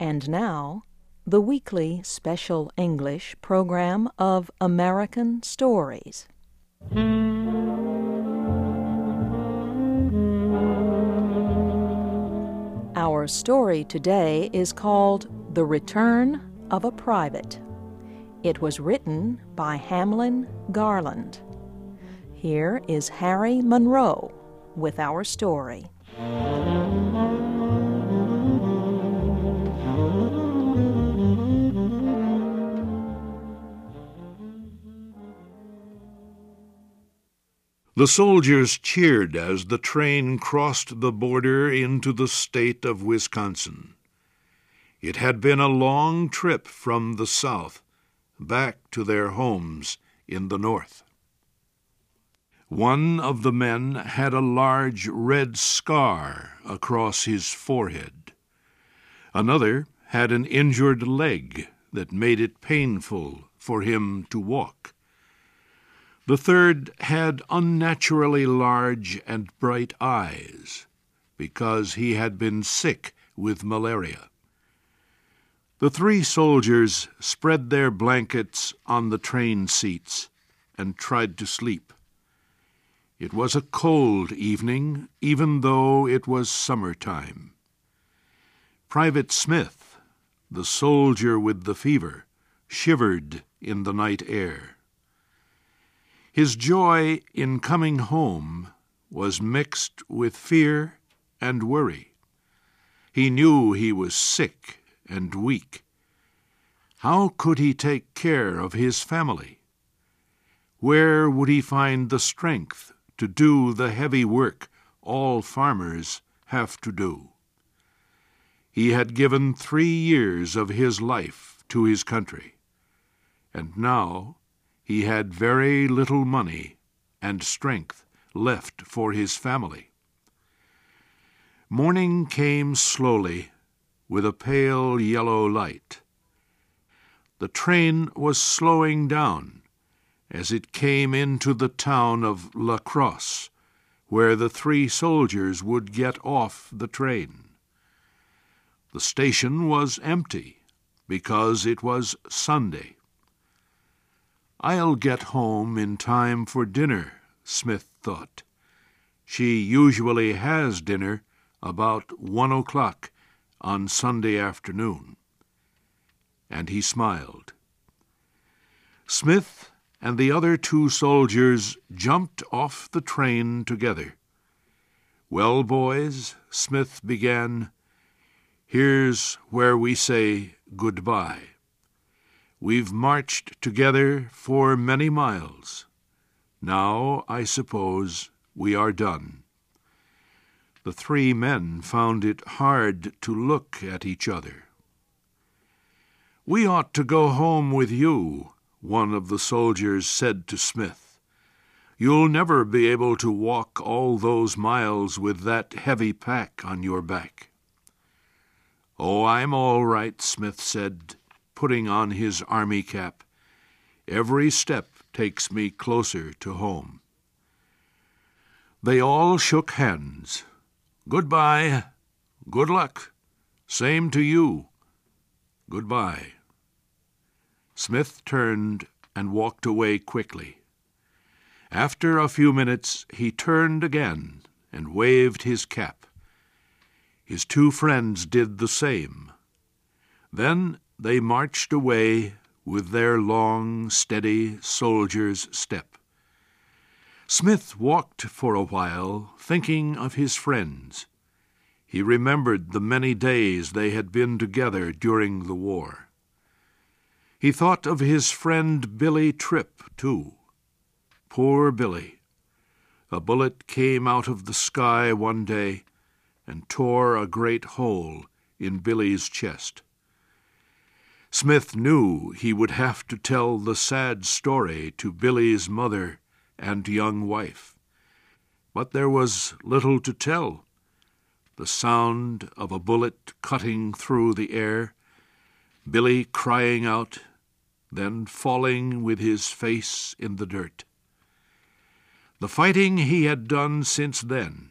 And now, the weekly special English program of American Stories. Our story today is called The Return of a Private. It was written by Hamlin Garland. Here is Harry Monroe with our story. The soldiers cheered as the train crossed the border into the state of Wisconsin. It had been a long trip from the south back to their homes in the north. One of the men had a large red scar across his forehead. Another had an injured leg that made it painful for him to walk. The third had unnaturally large and bright eyes because he had been sick with malaria. The three soldiers spread their blankets on the train seats and tried to sleep. It was a cold evening, even though it was summer time. Private Smith, the soldier with the fever, shivered in the night air. His joy in coming home was mixed with fear and worry. He knew he was sick and weak. How could he take care of his family? Where would he find the strength to do the heavy work all farmers have to do? He had given three years of his life to his country, and now he had very little money and strength left for his family. Morning came slowly with a pale yellow light. The train was slowing down as it came into the town of La Crosse, where the three soldiers would get off the train. The station was empty because it was Sunday. I'll get home in time for dinner, Smith thought. She usually has dinner about one o'clock on Sunday afternoon. And he smiled. Smith and the other two soldiers jumped off the train together. Well, boys, Smith began, here's where we say goodbye. We've marched together for many miles. Now, I suppose, we are done. The three men found it hard to look at each other. We ought to go home with you, one of the soldiers said to Smith. You'll never be able to walk all those miles with that heavy pack on your back. Oh, I'm all right, Smith said putting on his army cap. Every step takes me closer to home. They all shook hands. Goodbye. Good luck. Same to you. Goodbye. Smith turned and walked away quickly. After a few minutes, he turned again and waved his cap. His two friends did the same. Then they marched away with their long, steady soldier's step. Smith walked for a while, thinking of his friends. He remembered the many days they had been together during the war. He thought of his friend Billy Tripp, too. Poor Billy. A bullet came out of the sky one day and tore a great hole in Billy's chest. Smith knew he would have to tell the sad story to Billy's mother and young wife. But there was little to tell. The sound of a bullet cutting through the air, Billy crying out, then falling with his face in the dirt. The fighting he had done since then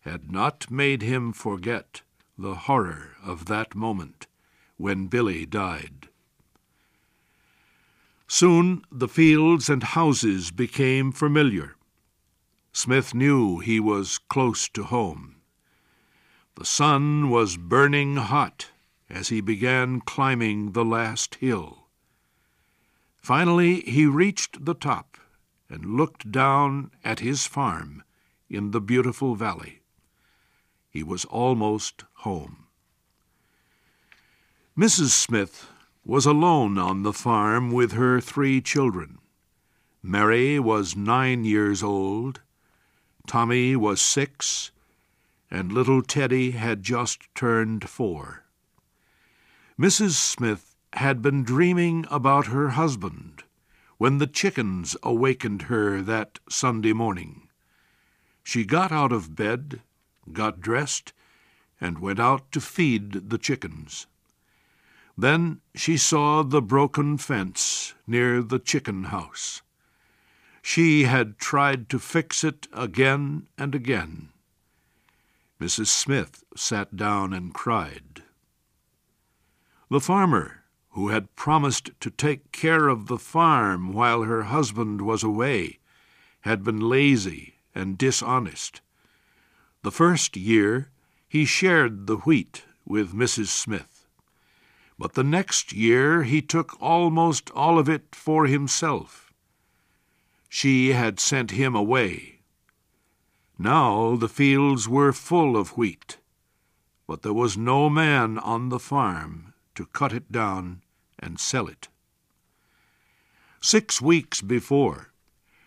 had not made him forget the horror of that moment when Billy died. Soon the fields and houses became familiar. Smith knew he was close to home. The sun was burning hot as he began climbing the last hill. Finally, he reached the top and looked down at his farm in the beautiful valley. He was almost home. Mrs. Smith was alone on the farm with her three children. Mary was nine years old, Tommy was six, and little Teddy had just turned four. Mrs. Smith had been dreaming about her husband when the chickens awakened her that Sunday morning. She got out of bed, got dressed, and went out to feed the chickens. Then she saw the broken fence near the chicken house. She had tried to fix it again and again. Mrs. Smith sat down and cried. The farmer, who had promised to take care of the farm while her husband was away, had been lazy and dishonest. The first year he shared the wheat with Mrs. Smith. But the next year he took almost all of it for himself. She had sent him away. Now the fields were full of wheat, but there was no man on the farm to cut it down and sell it. Six weeks before,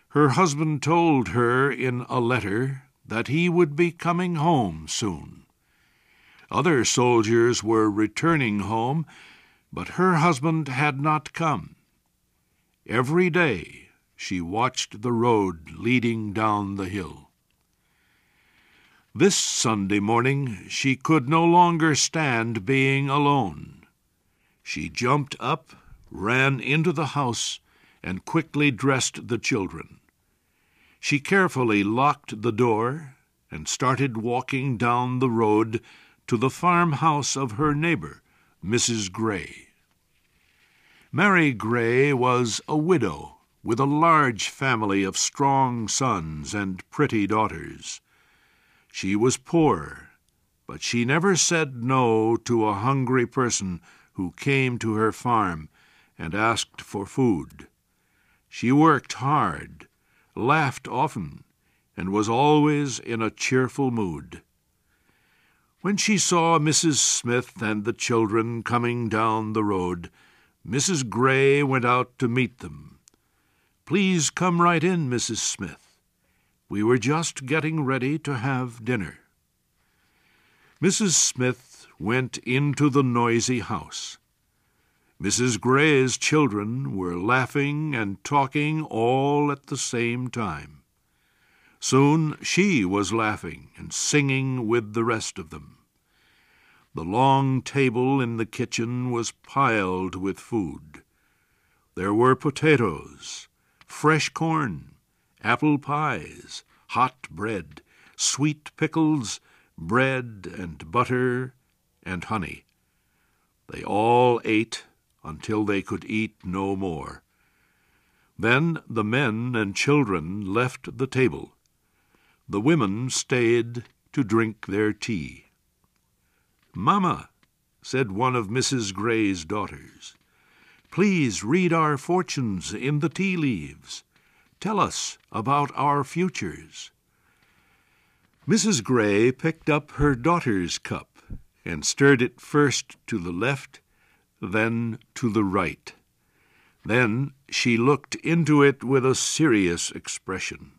her husband told her in a letter that he would be coming home soon. Other soldiers were returning home, but her husband had not come. Every day she watched the road leading down the hill. This Sunday morning she could no longer stand being alone. She jumped up, ran into the house, and quickly dressed the children. She carefully locked the door and started walking down the road to the farmhouse of her neighbor, Mrs. Gray. Mary Gray was a widow with a large family of strong sons and pretty daughters. She was poor, but she never said no to a hungry person who came to her farm and asked for food. She worked hard, laughed often, and was always in a cheerful mood. When she saw Mrs. Smith and the children coming down the road, Mrs. Gray went out to meet them. Please come right in, Mrs. Smith. We were just getting ready to have dinner. Mrs. Smith went into the noisy house. Mrs. Gray's children were laughing and talking all at the same time. Soon she was laughing and singing with the rest of them. The long table in the kitchen was piled with food. There were potatoes, fresh corn, apple pies, hot bread, sweet pickles, bread and butter and honey. They all ate until they could eat no more. Then the men and children left the table the women stayed to drink their tea. Mamma, said one of Mrs. Gray's daughters, please read our fortunes in the tea leaves. Tell us about our futures. Mrs. Gray picked up her daughter's cup and stirred it first to the left, then to the right. Then she looked into it with a serious expression.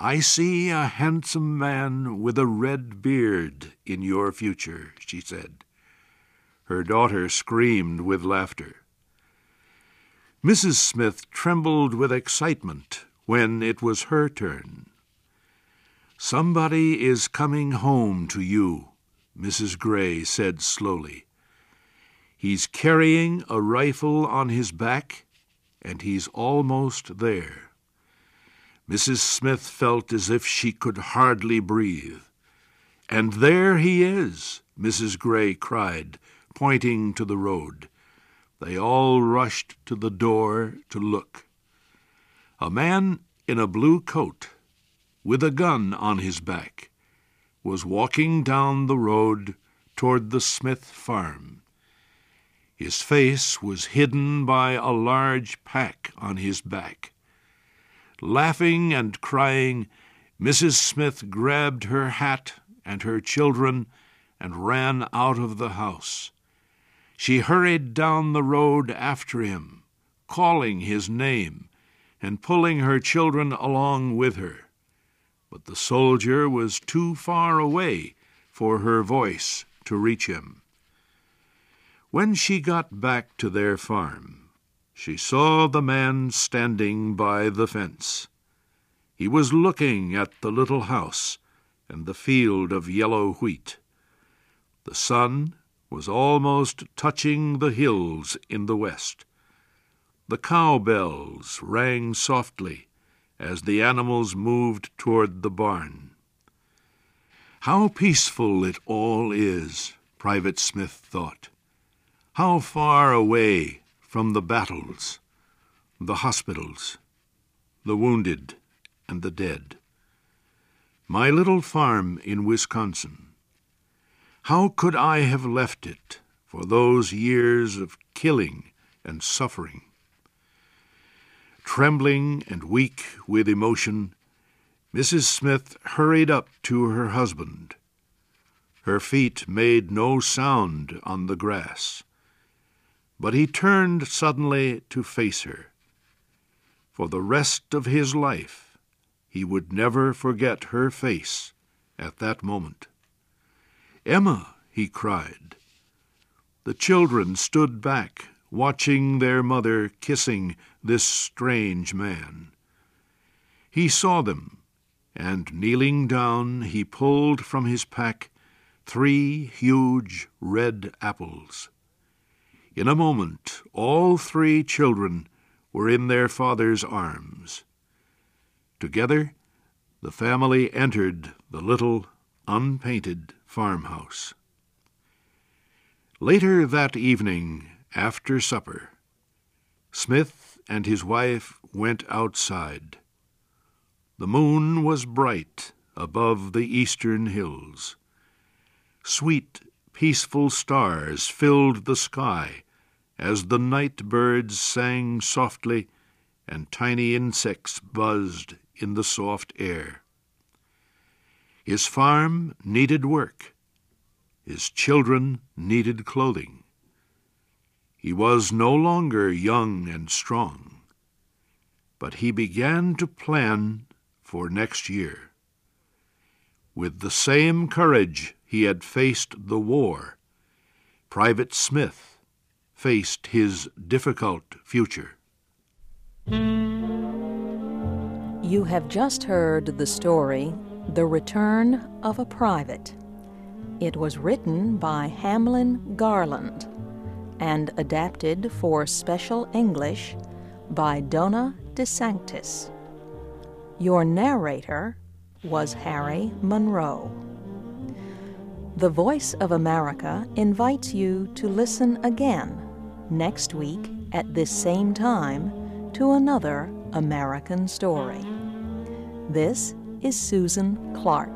I see a handsome man with a red beard in your future, she said. Her daughter screamed with laughter. Mrs. Smith trembled with excitement when it was her turn. Somebody is coming home to you, Mrs. Gray said slowly. He's carrying a rifle on his back, and he's almost there. Mrs. Smith felt as if she could hardly breathe. And there he is, Mrs. Gray cried, pointing to the road. They all rushed to the door to look. A man in a blue coat, with a gun on his back, was walking down the road toward the Smith farm. His face was hidden by a large pack on his back. Laughing and crying, Mrs. Smith grabbed her hat and her children and ran out of the house. She hurried down the road after him, calling his name and pulling her children along with her. But the soldier was too far away for her voice to reach him. When she got back to their farm, she saw the man standing by the fence. He was looking at the little house and the field of yellow wheat. The sun was almost touching the hills in the west. The cow bells rang softly as the animals moved toward the barn. How peaceful it all is, Private Smith thought. How far away from the battles, the hospitals, the wounded, and the dead. My little farm in Wisconsin. How could I have left it for those years of killing and suffering? Trembling and weak with emotion, Mrs. Smith hurried up to her husband. Her feet made no sound on the grass, but he turned suddenly to face her. For the rest of his life, he would never forget her face at that moment. Emma, he cried. The children stood back, watching their mother kissing this strange man. He saw them, and kneeling down, he pulled from his pack three huge red apples. In a moment, all three children were in their father's arms. Together, the family entered the little, unpainted farmhouse. Later that evening, after supper, Smith and his wife went outside. The moon was bright above the eastern hills. Sweet, peaceful stars filled the sky as the night birds sang softly and tiny insects buzzed in the soft air. His farm needed work. His children needed clothing. He was no longer young and strong, but he began to plan for next year. With the same courage he had faced the war, Private Smith faced his difficult future. You have just heard the story, The Return of a Private. It was written by Hamlin Garland and adapted for special English by Donna DeSanctis. Your narrator was Harry Monroe. The Voice of America invites you to listen again next week at this same time to another American story. This is Susan Clark.